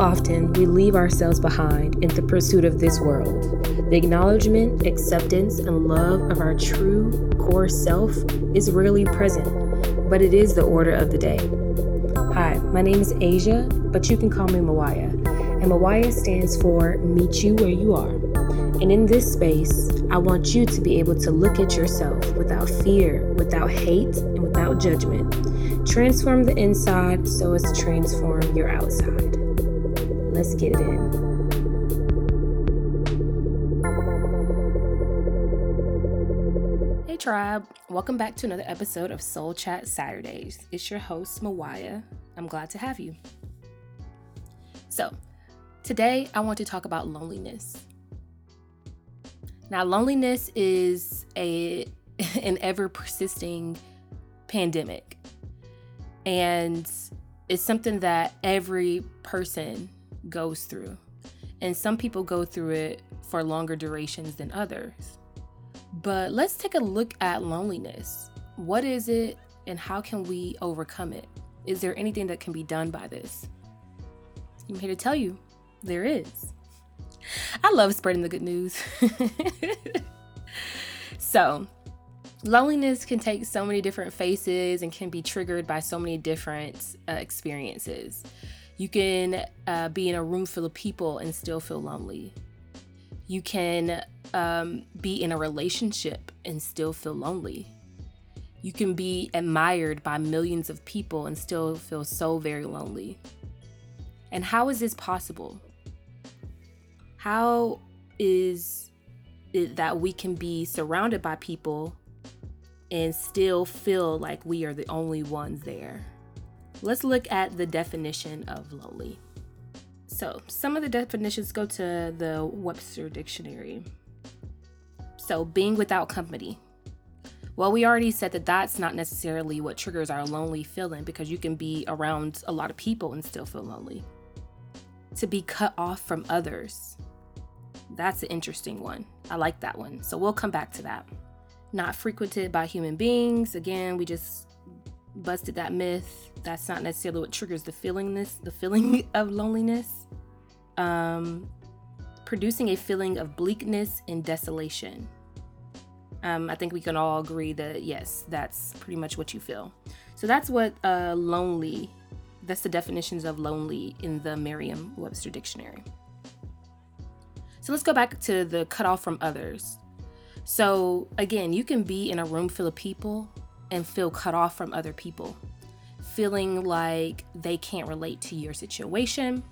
Often, we leave ourselves behind in the pursuit of this world. The acknowledgement, acceptance, and love of our true core self is rarely present, but it is the order of the day. Hi, my name is Asia, but you can call me Mawaya. And Mawaya stands for Meet You Where You Are. And in this space, I want you to be able to look at yourself without fear, without hate, and without judgment. Transform the inside so as to transform your outside. Let's get it in. Hey, tribe. Welcome back to another episode of Sol Chat Saturdays. It's your host, Mawaya. I'm glad to have you. So, today I want to talk about loneliness. Now, loneliness is a an ever persisting pandemic. And it's something that every person goes through. And some people go through it for longer durations than others. But let's take a look at loneliness. What is it and how can we overcome it? Is there anything that can be done by this? I'm here to tell you there is. I love spreading the good news. so, loneliness can take so many different faces and can be triggered by so many different uh, experiences. You can uh, be in a room full of people and still feel lonely. You can um, be in a relationship and still feel lonely. You can be admired by millions of people and still feel so very lonely. And how is this possible? How is it that we can be surrounded by people and still feel like we are the only ones there? Let's look at the definition of lonely. So, some of the definitions go to the Webster Dictionary. So, being without company. Well, we already said that that's not necessarily what triggers our lonely feeling because you can be around a lot of people and still feel lonely. To be cut off from others. That's an interesting one. I like that one. So we'll come back to that. Not frequented by human beings. Again, we just busted that myth. That's not necessarily what triggers the feelingness, the feeling of loneliness. Um, producing a feeling of bleakness and desolation. Um, I think we can all agree that yes, that's pretty much what you feel. So that's what uh, lonely. That's the definitions of lonely in the Merriam-Webster dictionary. So let's go back to the cut off from others. So, again, you can be in a room full of people and feel cut off from other people, feeling like they can't relate to your situation,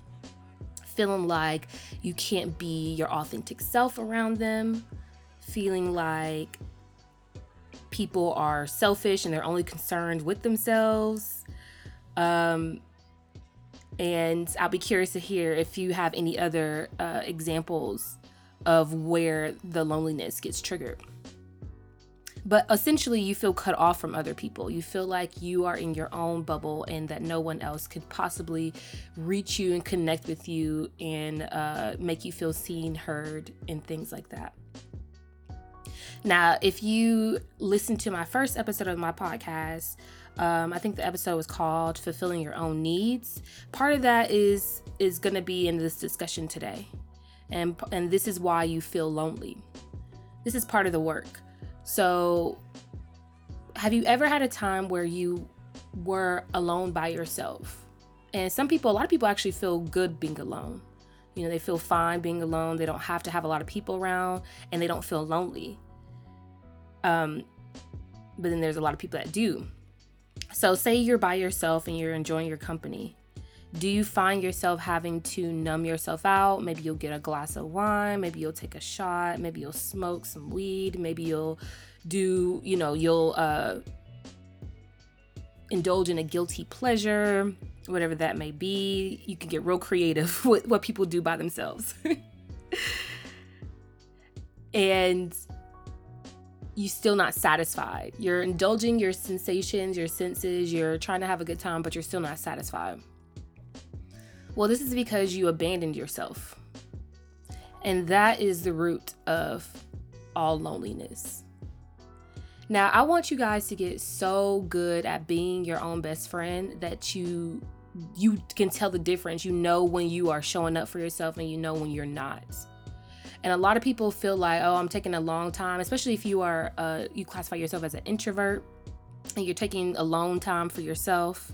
feeling like you can't be your authentic self around them, feeling like people are selfish and they're only concerned with themselves. Um, and I'll be curious to hear if you have any other uh, examples of where the loneliness gets triggered. But essentially, you feel cut off from other people. You feel like you are in your own bubble and that no one else could possibly reach you and connect with you and uh, make you feel seen, heard, and things like that. Now, if you listen to my first episode of my podcast, um, I think the episode was called "Fulfilling Your Own Needs." Part of that is is going to be in this discussion today, and and this is why you feel lonely. This is part of the work. So, have you ever had a time where you were alone by yourself? And some people, a lot of people actually feel good being alone. You know, they feel fine being alone. They don't have to have a lot of people around, and they don't feel lonely. Um, but then there's a lot of people that do. So, say you're by yourself and you're enjoying your company. Do you find yourself having to numb yourself out? Maybe you'll get a glass of wine, maybe you'll take a shot, maybe you'll smoke some weed, maybe you'll do, you know, you'll uh, indulge in a guilty pleasure, whatever that may be. You can get real creative with what people do by themselves. and you're still not satisfied. You're indulging your sensations, your senses, you're trying to have a good time, but you're still not satisfied. Well, this is because you abandoned yourself. And that is the root of all loneliness. Now, I want you guys to get so good at being your own best friend that you you can tell the difference. You know when you are showing up for yourself and you know when you're not. And a lot of people feel like, oh, I'm taking a long time, especially if you are, uh, you classify yourself as an introvert and you're taking alone time for yourself.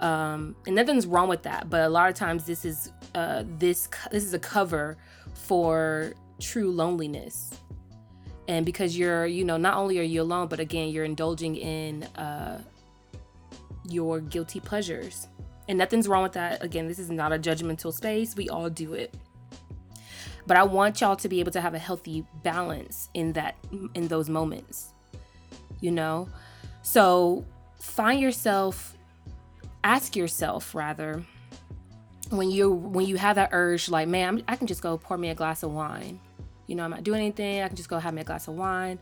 Um, and nothing's wrong with that, but a lot of times this is uh, this this is a cover for true loneliness. And because you're, you know, not only are you alone, but again, you're indulging in uh, your guilty pleasures. And nothing's wrong with that. Again, this is not a judgmental space. We all do it. But I want y'all to be able to have a healthy balance in that in those moments. You know? So find yourself ask yourself rather when you when you have that urge like man i can just go pour me a glass of wine. You know i'm not doing anything. I can just go have me a glass of wine.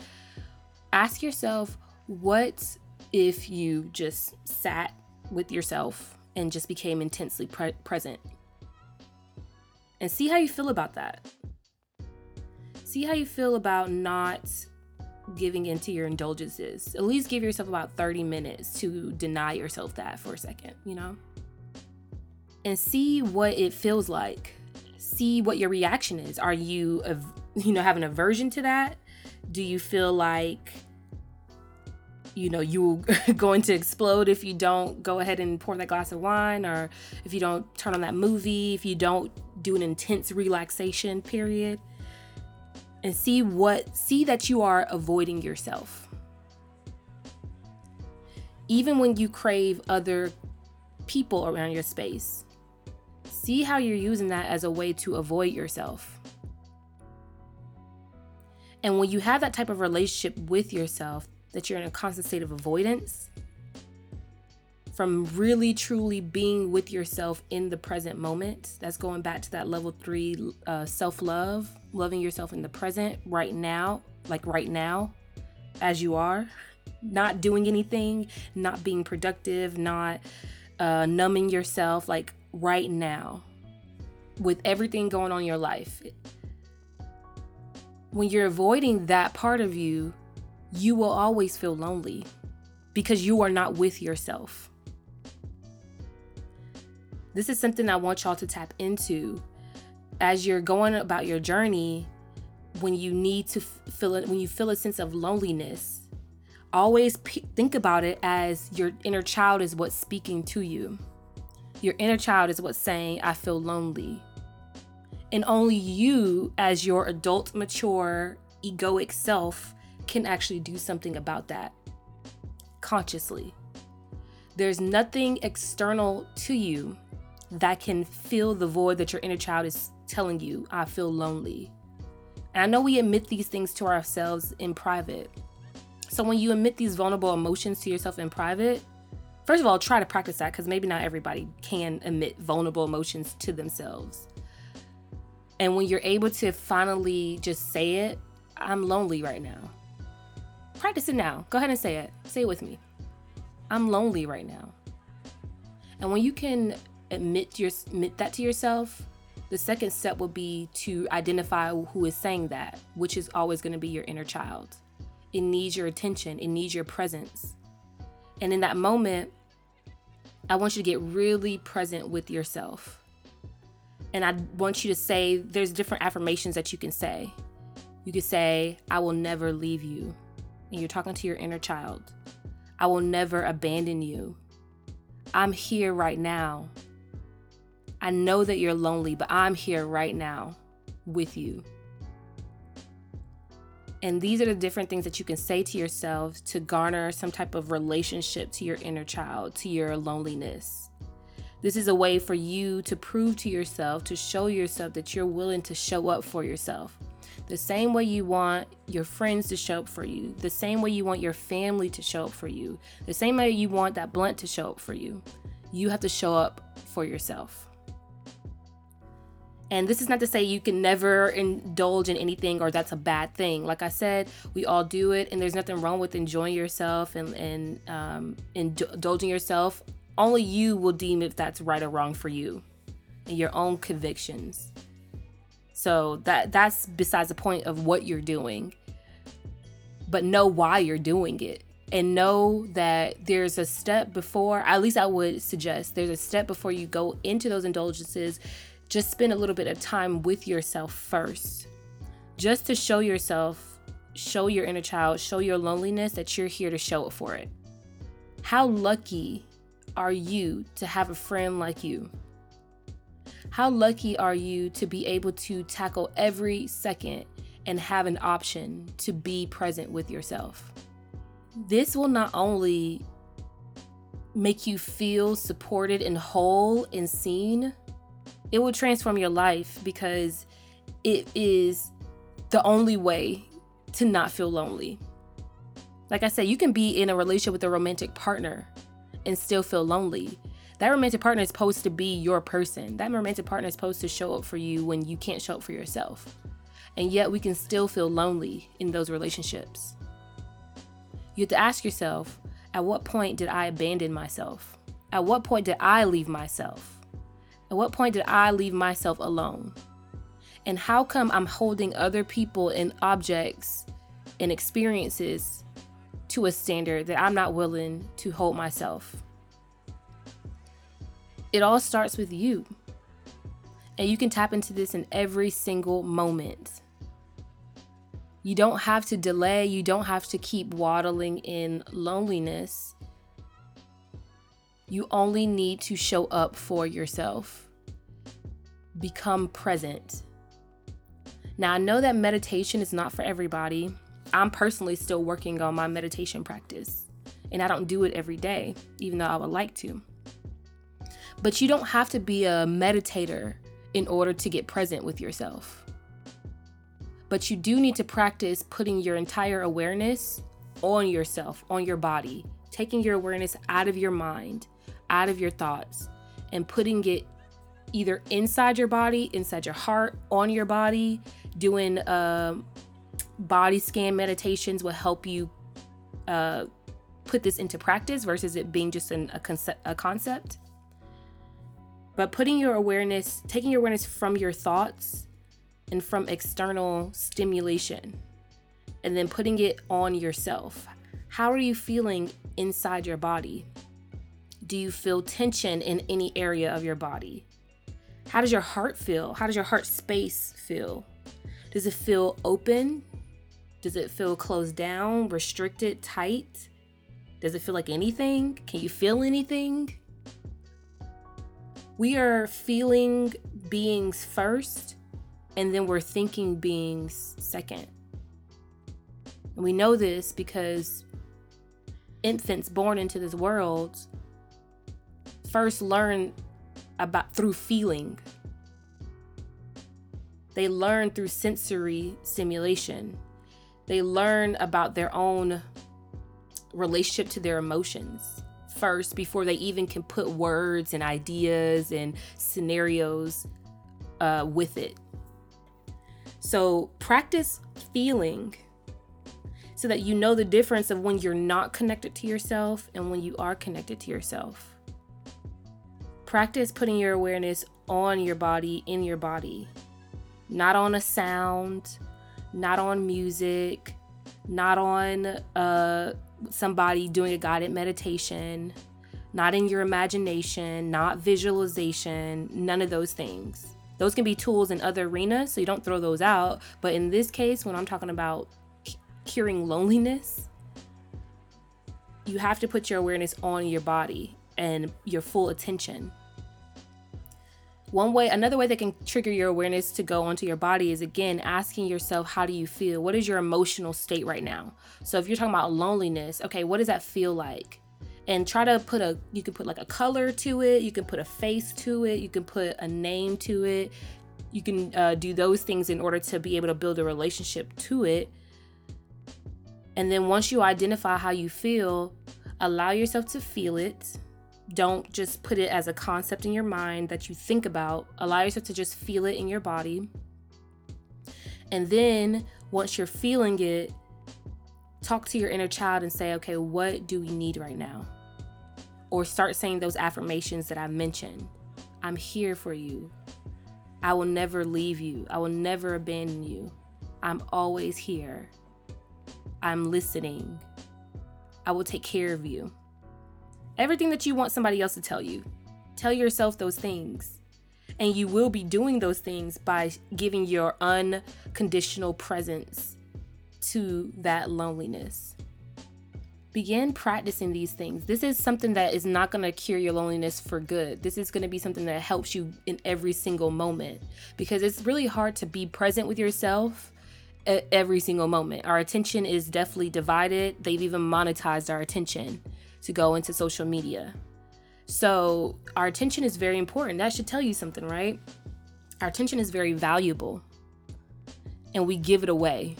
Ask yourself what if you just sat with yourself and just became intensely pre- present? And see how you feel about that. See how you feel about not giving into your indulgences. At least give yourself about 30 minutes to deny yourself that for a second, you know? And see what it feels like. See what your reaction is. Are you, you know, have an aversion to that? Do you feel like, you know, you're going to explode if you don't go ahead and pour that glass of wine, or if you don't turn on that movie, if you don't do an intense relaxation period? And see what see that you are avoiding yourself. Even when you crave other people around your space, see how you're using that as a way to avoid yourself. And when you have that type of relationship with yourself, that you're in a constant state of avoidance, from really truly being with yourself in the present moment. That's going back to that level three uh, self love, loving yourself in the present, right now, like right now, as you are, not doing anything, not being productive, not uh, numbing yourself, like right now, with everything going on in your life. When you're avoiding that part of you, you will always feel lonely because you are not with yourself. This is something I want y'all to tap into as you're going about your journey when you need to feel it, when you feel a sense of loneliness. Always p- think about it as your inner child is what's speaking to you. Your inner child is what's saying, I feel lonely. And only you, as your adult, mature, egoic self, can actually do something about that consciously. There's nothing external to you that can fill the void that your inner child is telling you, I feel lonely. And I know we admit these things to ourselves in private. So when you admit these vulnerable emotions to yourself in private, first of all, try to practice that because maybe not everybody can admit vulnerable emotions to themselves. And when you're able to finally just say it, I'm lonely right now. Practice it now. Go ahead and say it. Say it with me. I'm lonely right now. And when you can admit your admit that to yourself the second step will be to identify who is saying that which is always going to be your inner child. It needs your attention it needs your presence. And in that moment i want you to get really present with yourself. And i want you to say there's different affirmations that you can say. You could say i will never leave you and you're talking to your inner child. I will never abandon you. I'm here right now I know that you're lonely, but I'm here right now with you. And these are the different things that you can say to yourself to garner some type of relationship to your inner child, to your loneliness. This is a way for you to prove to yourself, to show yourself that you're willing to show up for yourself. The same way you want your friends to show up for you, the same way you want your family to show up for you, the same way you want that blunt to show up for you. You have to show up for yourself. And this is not to say you can never indulge in anything or that's a bad thing. Like I said, we all do it, and there's nothing wrong with enjoying yourself and, and um, indulging yourself. Only you will deem if that's right or wrong for you and your own convictions. So that that's besides the point of what you're doing. But know why you're doing it. and know that there's a step before, at least I would suggest, there's a step before you go into those indulgences. Just spend a little bit of time with yourself first, just to show yourself, show your inner child, show your loneliness that you're here to show it for it. How lucky are you to have a friend like you? How lucky are you to be able to tackle every second and have an option to be present with yourself? This will not only make you feel supported and whole and seen, it will transform your life because it is the only way to not feel lonely. Like I said, you can be in a relationship with a romantic partner and still feel lonely. That romantic partner is supposed to be your person. That romantic partner is supposed to show up for you when you can't show up for yourself. And yet we can still feel lonely in those relationships. You have to ask yourself at what point did I abandon myself? At what point did I leave myself? At what point did I leave myself alone? And how come I'm holding other people and objects and experiences to a standard that I'm not willing to hold myself? It all starts with you. And you can tap into this in every single moment. You don't have to delay, you don't have to keep waddling in loneliness. You only need to show up for yourself. Become present. Now, I know that meditation is not for everybody. I'm personally still working on my meditation practice, and I don't do it every day, even though I would like to. But you don't have to be a meditator in order to get present with yourself. But you do need to practice putting your entire awareness on yourself, on your body, taking your awareness out of your mind, out of your thoughts, and putting it either inside your body, inside your heart, on your body. Doing uh, body scan meditations will help you uh, put this into practice versus it being just an, a, a concept. But putting your awareness, taking your awareness from your thoughts and from external stimulation and then putting it on yourself. How are you feeling inside your body? Do you feel tension in any area of your body? How does your heart feel? How does your heart space feel? Does it feel open? Does it feel closed down, restricted, tight? Does it feel like anything? Can you feel anything? We are feeling beings first and then we're thinking beings second. And we know this because infants born into this world first learn about through feeling. They learn through sensory stimulation. They learn about their own relationship to their emotions first before they even can put words and ideas and scenarios uh, with it. So practice feeling so that you know the difference of when you're not connected to yourself and when you are connected to yourself. Practice putting your awareness on your body, in your body, not on a sound, not on music, not on uh, somebody doing a guided meditation, not in your imagination, not visualization, none of those things. Those can be tools in other arenas, so you don't throw those out. But in this case, when I'm talking about curing loneliness, you have to put your awareness on your body and your full attention. One way, another way that can trigger your awareness to go onto your body is again asking yourself, how do you feel? What is your emotional state right now? So if you're talking about loneliness, okay, what does that feel like? and try to put a you can put like a color to it you can put a face to it you can put a name to it you can uh, do those things in order to be able to build a relationship to it and then once you identify how you feel allow yourself to feel it don't just put it as a concept in your mind that you think about allow yourself to just feel it in your body and then once you're feeling it talk to your inner child and say okay what do we need right now or start saying those affirmations that I mentioned. I'm here for you. I will never leave you. I will never abandon you. I'm always here. I'm listening. I will take care of you. Everything that you want somebody else to tell you, tell yourself those things. And you will be doing those things by giving your unconditional presence to that loneliness. Begin practicing these things. This is something that is not going to cure your loneliness for good. This is going to be something that helps you in every single moment because it's really hard to be present with yourself every single moment. Our attention is definitely divided. They've even monetized our attention to go into social media. So, our attention is very important. That should tell you something, right? Our attention is very valuable and we give it away.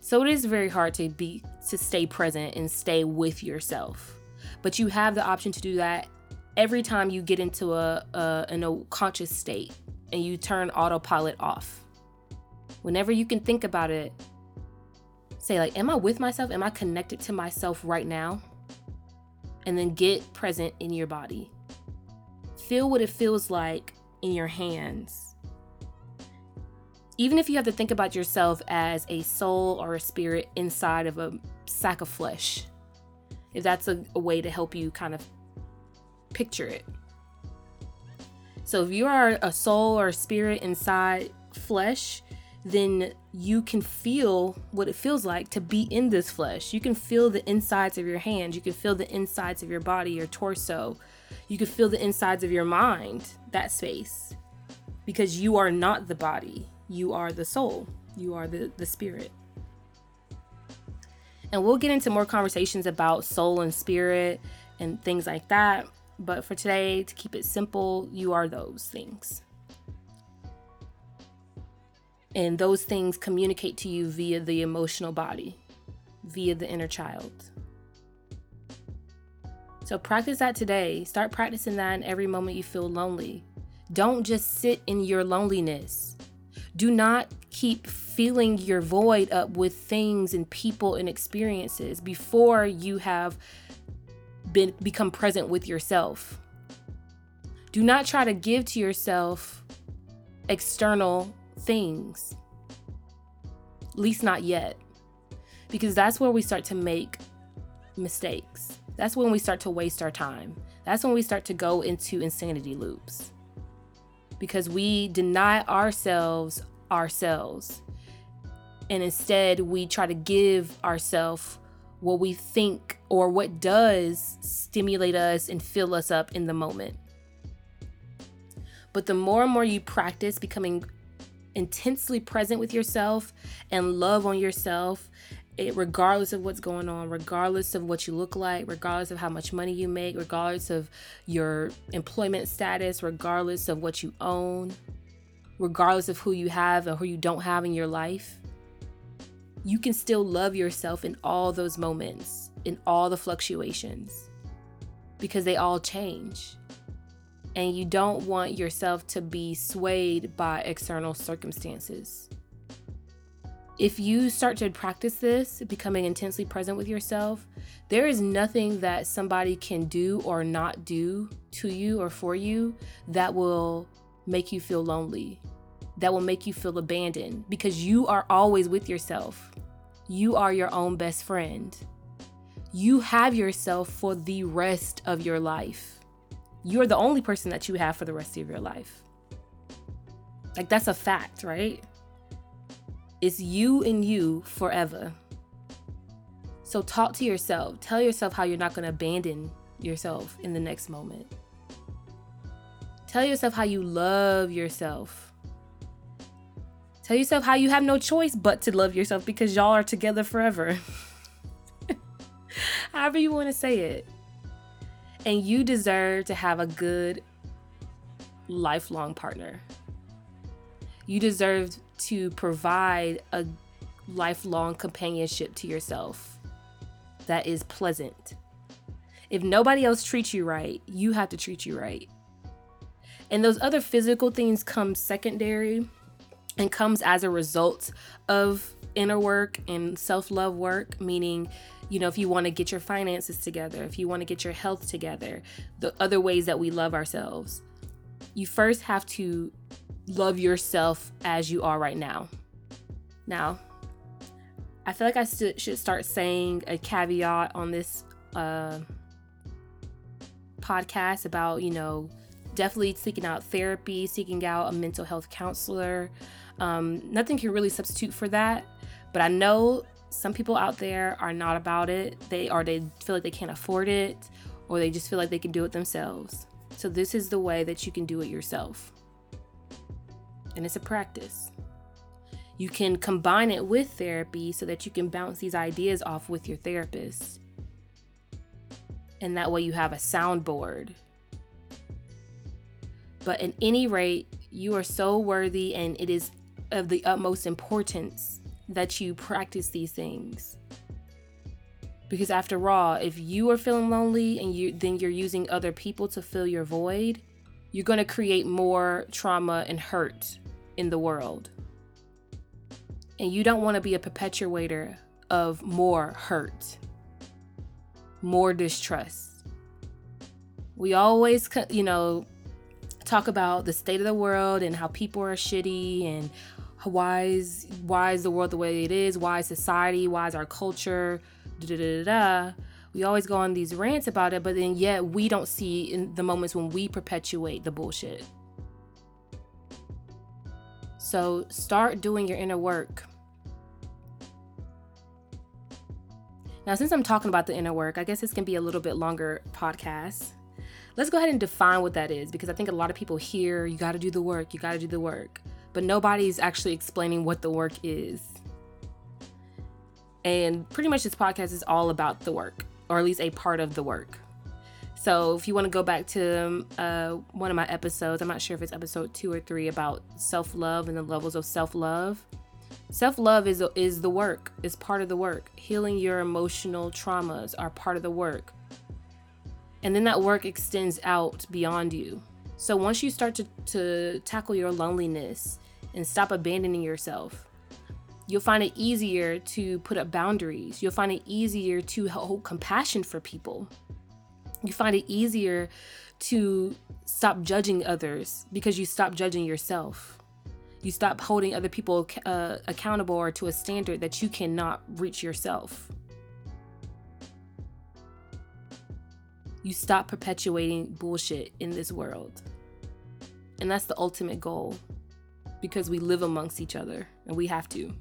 So, it is very hard to be to stay present and stay with yourself. But you have the option to do that every time you get into a, a in a conscious state and you turn autopilot off. Whenever you can think about it, say like, am I with myself? Am I connected to myself right now? And then get present in your body. Feel what it feels like in your hands. Even if you have to think about yourself as a soul or a spirit inside of a sack of flesh, if that's a, a way to help you kind of picture it. So if you are a soul or a spirit inside flesh, then you can feel what it feels like to be in this flesh. You can feel the insides of your hands, you can feel the insides of your body, your torso. You can feel the insides of your mind, that space. Because you are not the body, you are the soul, you are the, the spirit. And we'll get into more conversations about soul and spirit and things like that. But for today, to keep it simple, you are those things. And those things communicate to you via the emotional body, via the inner child. So practice that today. Start practicing that in every moment you feel lonely. Don't just sit in your loneliness. Do not keep filling your void up with things and people and experiences before you have been become present with yourself. Do not try to give to yourself external things. At least not yet. Because that's where we start to make mistakes. That's when we start to waste our time. That's when we start to go into insanity loops. Because we deny ourselves ourselves. And instead, we try to give ourselves what we think or what does stimulate us and fill us up in the moment. But the more and more you practice becoming intensely present with yourself and love on yourself it, regardless of what's going on, regardless of what you look like, regardless of how much money you make, regardless of your employment status, regardless of what you own, regardless of who you have or who you don't have in your life, you can still love yourself in all those moments, in all the fluctuations, because they all change and you don't want yourself to be swayed by external circumstances. If you start to practice this, becoming intensely present with yourself, there is nothing that somebody can do or not do to you or for you that will make you feel lonely, that will make you feel abandoned, because you are always with yourself. You are your own best friend. You have yourself for the rest of your life you're the only person that you have for the rest of your life. Like, that's a fact, right? It's you and you forever. So, talk to yourself. Tell yourself how you're not going to abandon yourself in the next moment. Tell yourself how you love yourself. Tell yourself how you have no choice but to love yourself because y'all are together forever. However, you want to say it. And you deserve to have a good lifelong partner. You deserve to provide a lifelong companionship to yourself that is pleasant. If nobody else treats you right, you have to treat you right. And those other physical things come secondary and comes as a result of inner work and self-love work, meaning you know, if you want to get your finances together, if you want to get your health together, the other ways that we love ourselves, you first have to love yourself as you are right now. Now, I feel like I st- should start saying a caveat on this uh, podcast about, you know, definitely seeking out therapy, seeking out a mental health counselor. Um, nothing can really substitute for that, but I know some people out there are not about it. They are they feel like they can't afford it, or they just feel like they can do it themselves. So this is the way that you can do it yourself, and it's a practice. You can combine it with therapy so that you can bounce these ideas off with your therapist. And that way you have a soundboard. But at any rate, you are so worthy and it is of the utmost importance that you practice these things. Because after all, if you are feeling lonely and you then you're using other people to fill your void, you're going to create more trauma and hurt in the world. And you don't want to be a perpetuator of more hurt, more distrust. We always, you know, talk about the state of the world and how people are shitty and why is why is the world the way it is? Why is society? Why is our culture? Da, da, da, we always go on these rants about it, but then yet we don't see in the moments when we perpetuate the bullshit. So start doing your inner work. Now, since I'm talking about the inner work, I guess this can be a little bit longer podcast. Let's go ahead and define what that is because I think a lot of people hear you got to do the work, you got to do the work, but nobody's actually explaining what the work is. And pretty much this podcast is all about the work, or at least a part of the work. So if you want to go back to uh, one of my episodes, I'm not sure if it's episode two or three about self love and the levels of self love. Self love is is the work. Is part of the work. Healing your emotional traumas are part of the work. And then that work extends out beyond you. So once you start to, to tackle your loneliness and stop abandoning yourself, you'll find it easier to put up boundaries. You'll find it easier to hold compassion for people. You find it easier to stop judging others because you stop judging yourself. You stop holding other people uh, accountable or to a standard that you cannot reach yourself. You stop perpetuating bullshit in this world. And that's the ultimate goal because we live amongst each other and we have to.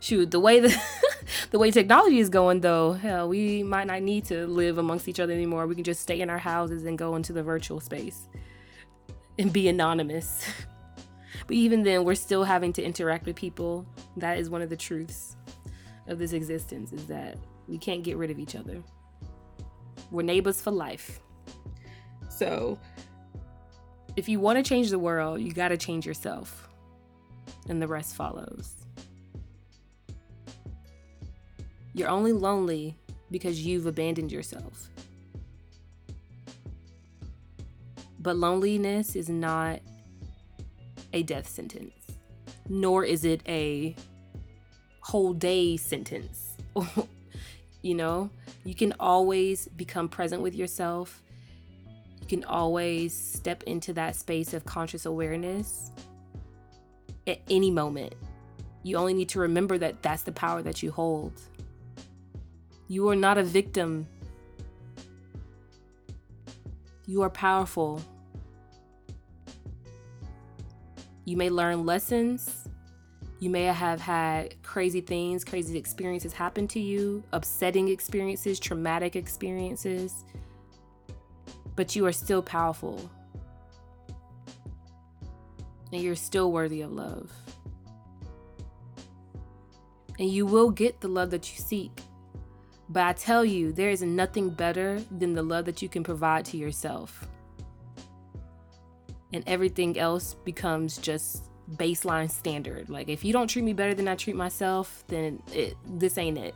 Shoot, the way the the way technology is going though, hell, we might not need to live amongst each other anymore. We can just stay in our houses and go into the virtual space and be anonymous. but even then, we're still having to interact with people. That is one of the truths of this existence is that we can't get rid of each other. We're neighbors for life. So, if you want to change the world, you got to change yourself, and the rest follows. You're only lonely because you've abandoned yourself. But loneliness is not a death sentence, nor is it a whole day sentence. you know, you can always become present with yourself. You can always step into that space of conscious awareness at any moment. You only need to remember that that's the power that you hold. You are not a victim. You are powerful. You may learn lessons. You may have had crazy things, crazy experiences happen to you, upsetting experiences, traumatic experiences, but you are still powerful. And you're still worthy of love. And you will get the love that you seek. But I tell you, there is nothing better than the love that you can provide to yourself and everything else becomes just baseline standard. Like if you don't treat me better than I treat myself, then it this ain't it.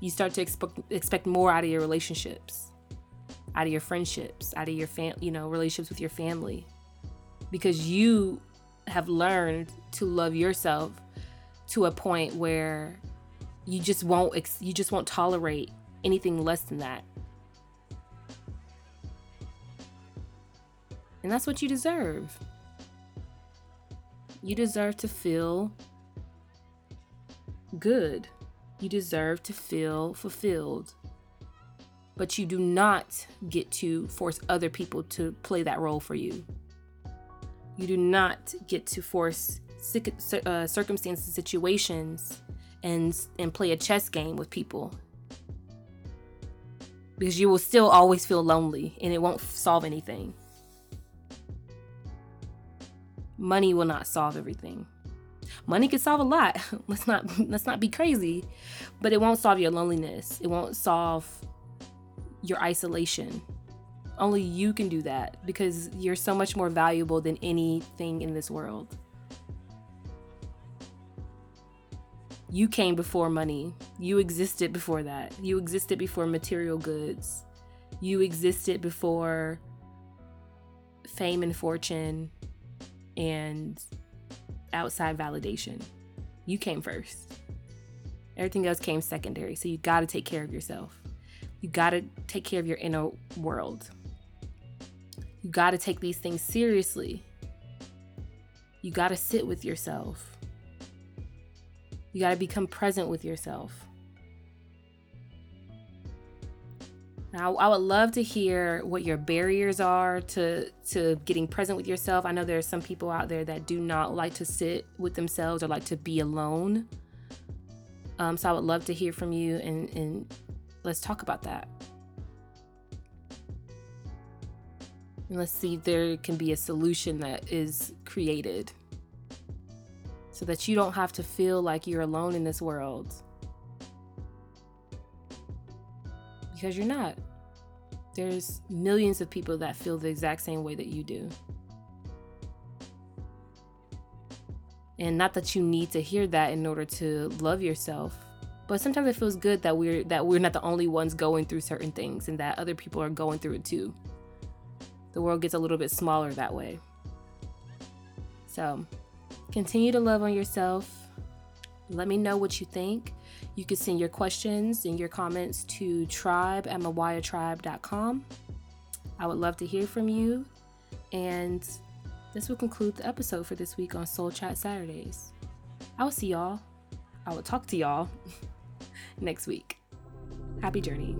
You start to expect expect more out of your relationships, out of your friendships, out of your fam, you know, relationships with your family. Because you have learned to love yourself to a point where you just won't ex- you just won't tolerate anything less than that. And that's what you deserve. You deserve to feel good. You deserve to feel fulfilled. But you do not get to force other people to play that role for you. You do not get to force uh, circumstances, situations, and and play a chess game with people because you will still always feel lonely and it won't solve anything. Money will not solve everything. Money can solve a lot. let's not let's not be crazy, but it won't solve your loneliness. It won't solve your isolation. Only you can do that because you're so much more valuable than anything in this world. You came before money. You existed before that. You existed before material goods. You existed before fame and fortune and outside validation. You came first. Everything else came secondary. So you got to take care of yourself. You got to take care of your inner world. You got to take these things seriously. You got to sit with yourself. You got to become present with yourself. Now, I would love to hear what your barriers are to to getting present with yourself. I know there are some people out there that do not like to sit with themselves or like to be alone. Um, so I would love to hear from you and, and let's talk about that. And let's see if there can be a solution that is created so that you don't have to feel like you're alone in this world. Because you're not. There's millions of people that feel the exact same way that you do. And not that you need to hear that in order to love yourself, but sometimes it feels good that we're that we're not the only ones going through certain things and that other people are going through it too. The world gets a little bit smaller that way. So, Continue to love on yourself. Let me know what you think. You can send your questions and your comments to tribe at mawayatribe.com. I would love to hear from you. And this will conclude the episode for this week on Sol Chat Saturdays. I will see y'all. I will talk to y'all next week. Happy journey.